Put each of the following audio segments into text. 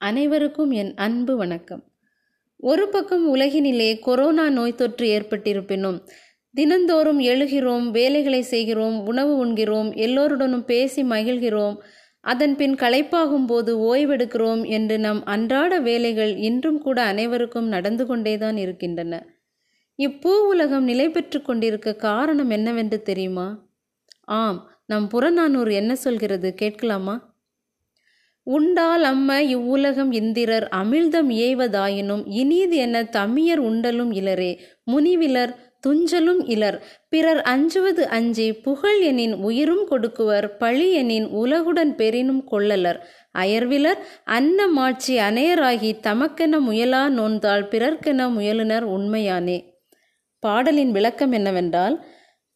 அனைவருக்கும் என் அன்பு வணக்கம். ஒரு பக்கம் உலகினிலே கொரோனா நோய் தொற்று ஏற்பட்டிருப்பினும் தினந்தோறும் எழுகிறோம் வேலைகளை செய்கிறோம் உணவு உண்கிறோம் எல்லோருடனும் பேசி மகிழ்கிறோம் அதன் பின் களைப்பாகும் போது ஓய்வெடுக்கிறோம் என்று நம் அன்றாட வேலைகள் இன்றும் கூட அனைவருக்கும் நடந்து கொண்டேதான் இருக்கின்றன. இப்பூ உலகம் நிலை பெற்று கொண்டிருக்க காரணம் என்னவென்று தெரியுமா? ஆம் நம் புறநானூறு என்ன சொல்கிறது கேட்கலாமா? உண்டால் அம்ம இவ்வுலகம் இந்திரர் அமிழ்தம் ஏய்வதாயினும் இனிது என தமியர் உண்டலும் இலரே. முனிவிலர் துஞ்சலும் இலர். பிறர் அஞ்சுவது அஞ்சி புகழ் எனின் உயிரும் கொடுக்குவர். பழி எனின் உலகுடன் பெரினும் கொள்ளலர். அயர்விலர் அன்னமாட்சி அனையராகி தமக்கென முயலா நோந்தால் பிறர்க்கென முயலுனர் உண்மையானே. பாடலின் விளக்கம் என்னவென்றால்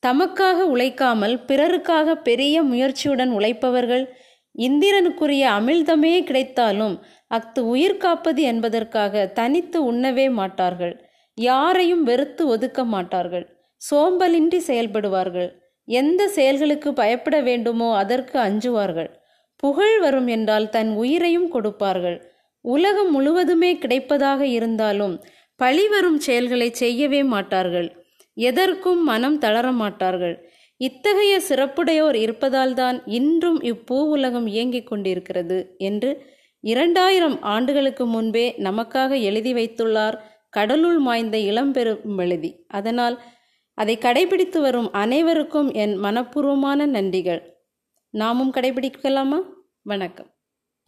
தமக்காக உழைக்காமல் பிறருக்காக பெரிய முயற்சியுடன் உழைப்பவர்கள் இந்திரனுக்குரிய அமிழ்தமே கிடைத்தாலும் அஃது உயிர் காப்பது என்பதற்காக தனித்து உண்ணவே மாட்டார்கள். யாரையும் வெறுத்து ஒதுக்க மாட்டார்கள். சோம்பலின்றி செயல்படுவார்கள். எந்த செயல்களுக்கு பயப்பட வேண்டுமோ அதற்கு அஞ்சுவார்கள். புகழ் வரும் என்றால் தன் உயிரையும் கொடுப்பார்கள். உலகம் முழுவதுமே கிடைப்பதாக இருந்தாலும் பழி வரும் செயல்களை செய்யவே மாட்டார்கள். எதற்கும் மனம் தளர மாட்டார்கள். இத்தகைய சிறப்புடையோர் இருப்பதால்தான் இன்றும் இப்பூ உலகம் இயங்கிக் கொண்டிருக்கிறது என்று இரண்டாயிரம் ஆண்டுகளுக்கு முன்பே நமக்காக எழுதி வைத்துள்ளார் கடலுள் மாய்ந்த இளம்பெரும் எழுதி. அதனால் அதை கடைபிடித்து வரும் அனைவருக்கும் என் மனப்பூர்வமான நன்றிகள். நாமும் கடைபிடிக்கலாமா? வணக்கம்.